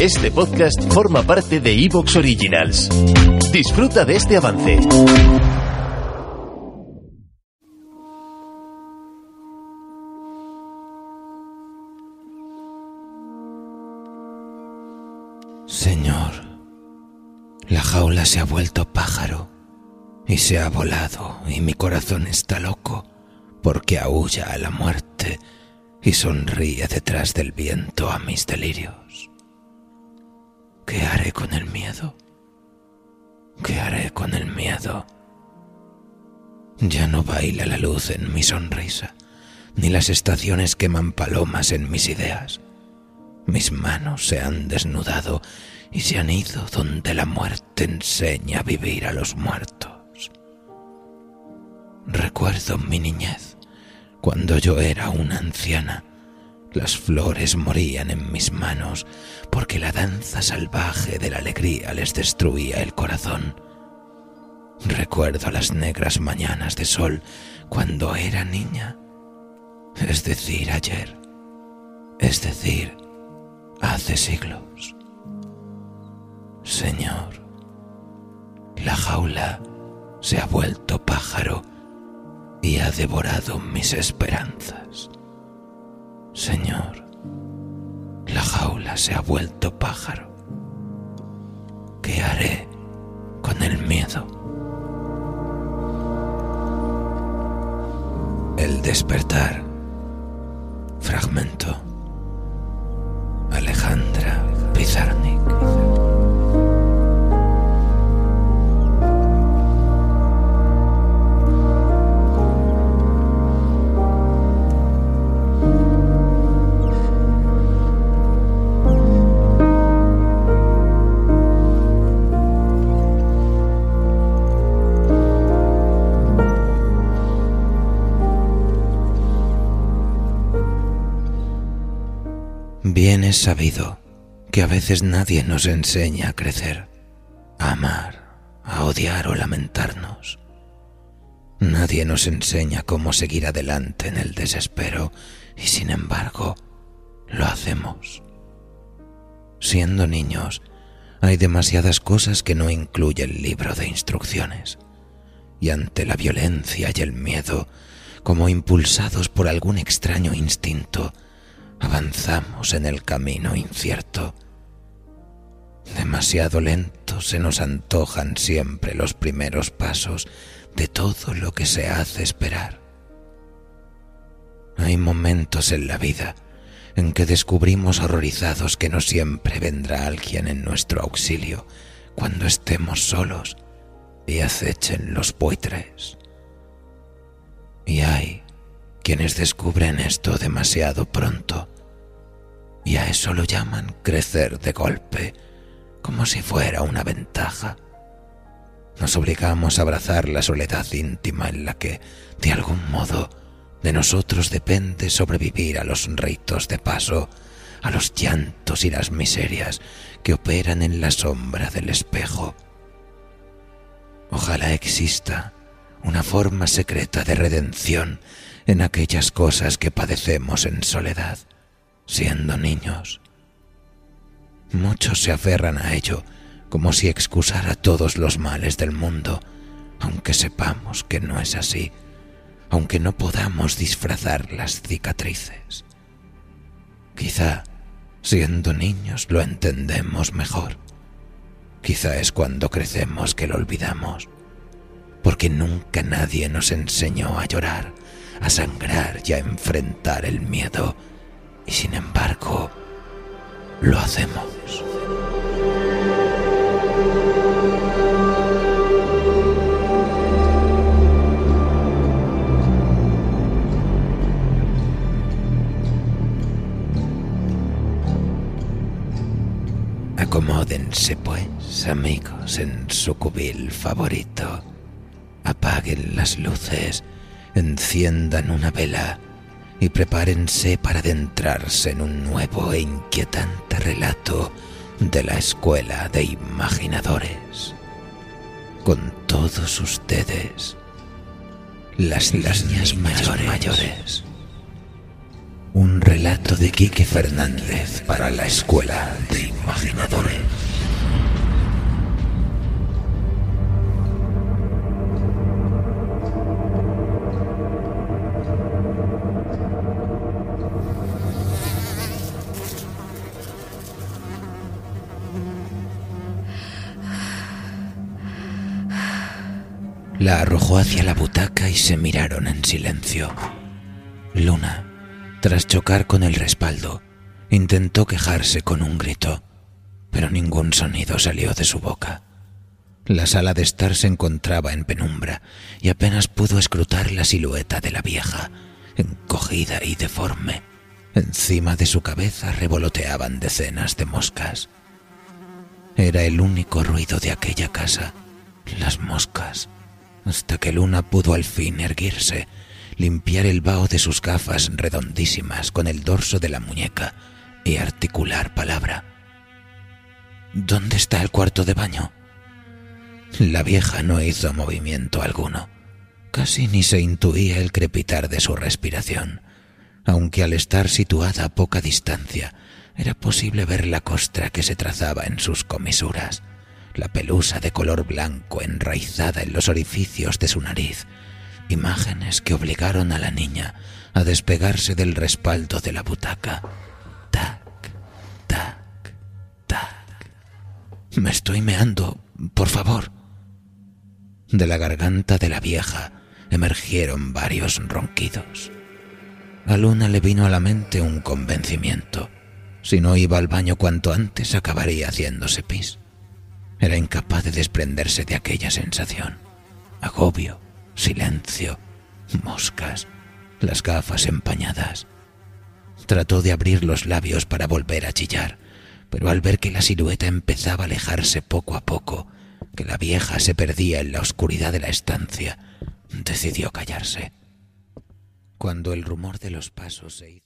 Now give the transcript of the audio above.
Este podcast forma parte de Evox Originals. Disfruta de este avance. Señor, la jaula se ha vuelto pájaro y se ha volado y mi corazón está loco porque aúlla a la muerte y sonríe detrás del viento a mis delirios. ¿Qué haré con el miedo? ¿Qué haré con el miedo? Ya no baila la luz en mi sonrisa, ni las estaciones queman palomas en mis ideas. Mis manos se han desnudado y se han ido donde la muerte enseña a vivir a los muertos. Recuerdo mi niñez, cuando yo era una anciana. Las flores morían en mis manos porque la danza salvaje de la alegría les destruía el corazón. Recuerdo las negras mañanas de sol cuando era niña, es decir, ayer, es decir, hace siglos. Señor, la jaula se ha vuelto pájaro y ha devorado mis esperanzas. Señor, la jaula se ha vuelto pájaro. ¿Qué haré con el miedo? El despertar. Fragmento. Bien es sabido que a veces nadie nos enseña a crecer, a amar, a odiar o lamentarnos. Nadie nos enseña cómo seguir adelante en el desespero y sin embargo lo hacemos. Siendo niños, hay demasiadas cosas que no incluye el libro de instrucciones. Y ante la violencia y el miedo, como impulsados por algún extraño instinto, avanzamos en el camino incierto. Demasiado lento se nos antojan siempre los primeros pasos de todo lo que se hace esperar. Hay momentos en la vida en que descubrimos horrorizados que no siempre vendrá alguien en nuestro auxilio cuando estemos solos y acechen los buitres. Y hay quienes descubren esto demasiado pronto y a eso lo llaman crecer de golpe, como si fuera una ventaja. Nos obligamos a abrazar la soledad íntima en la que, de algún modo, de nosotros depende sobrevivir a los ritos de paso, a los llantos y las miserias que operan en la sombra del espejo. Ojalá exista una forma secreta de redención en aquellas cosas que padecemos en soledad, siendo niños. Muchos se aferran a ello como si excusara todos los males del mundo, aunque sepamos que no es así, aunque no podamos disfrazar las cicatrices. Quizá, siendo niños, lo entendemos mejor. Quizá es cuando crecemos que lo olvidamos, porque nunca nadie nos enseñó a llorar, a sangrar y a enfrentar el miedo, y sin embargo, lo hacemos. Acomódense, pues, amigos, en su cubil favorito. Apaguen las luces, enciendan una vela y prepárense para adentrarse en un nuevo e inquietante relato de la Escuela de Imaginadores. Con todos ustedes, las, niñas, mayores. mayores. Un relato de Quique Fernández para la Escuela de Imaginadores. La arrojó hacia la butaca y se miraron en silencio. Luna, tras chocar con el respaldo, intentó quejarse con un grito, pero ningún sonido salió de su boca. La sala de estar se encontraba en penumbra y apenas pudo escrutar la silueta de la vieja, encogida y deforme. Encima de su cabeza revoloteaban decenas de moscas. Era el único ruido de aquella casa, las moscas hasta que Luna pudo al fin erguirse, limpiar el vaho de sus gafas redondísimas con el dorso de la muñeca y articular palabra. ¿Dónde está el cuarto de baño? La vieja no hizo movimiento alguno. Casi ni se intuía el crepitar de su respiración, aunque al estar situada a poca distancia era posible ver la costra que se trazaba en sus comisuras la pelusa de color blanco enraizada en los orificios de su nariz, imágenes que obligaron a la niña a despegarse del respaldo de la butaca. Tac, tac, tac. Me estoy meando, por favor. De la garganta de la vieja emergieron varios ronquidos. A Luna le vino a la mente un convencimiento. Si no iba al baño cuanto antes, acabaría haciéndose pis. Era incapaz de desprenderse de aquella sensación. Agobio, silencio, moscas, las gafas empañadas. Trató de abrir los labios para volver a chillar, pero al ver que la silueta empezaba a alejarse poco a poco, que la vieja se perdía en la oscuridad de la estancia, decidió callarse. Cuando el rumor de los pasos se hizo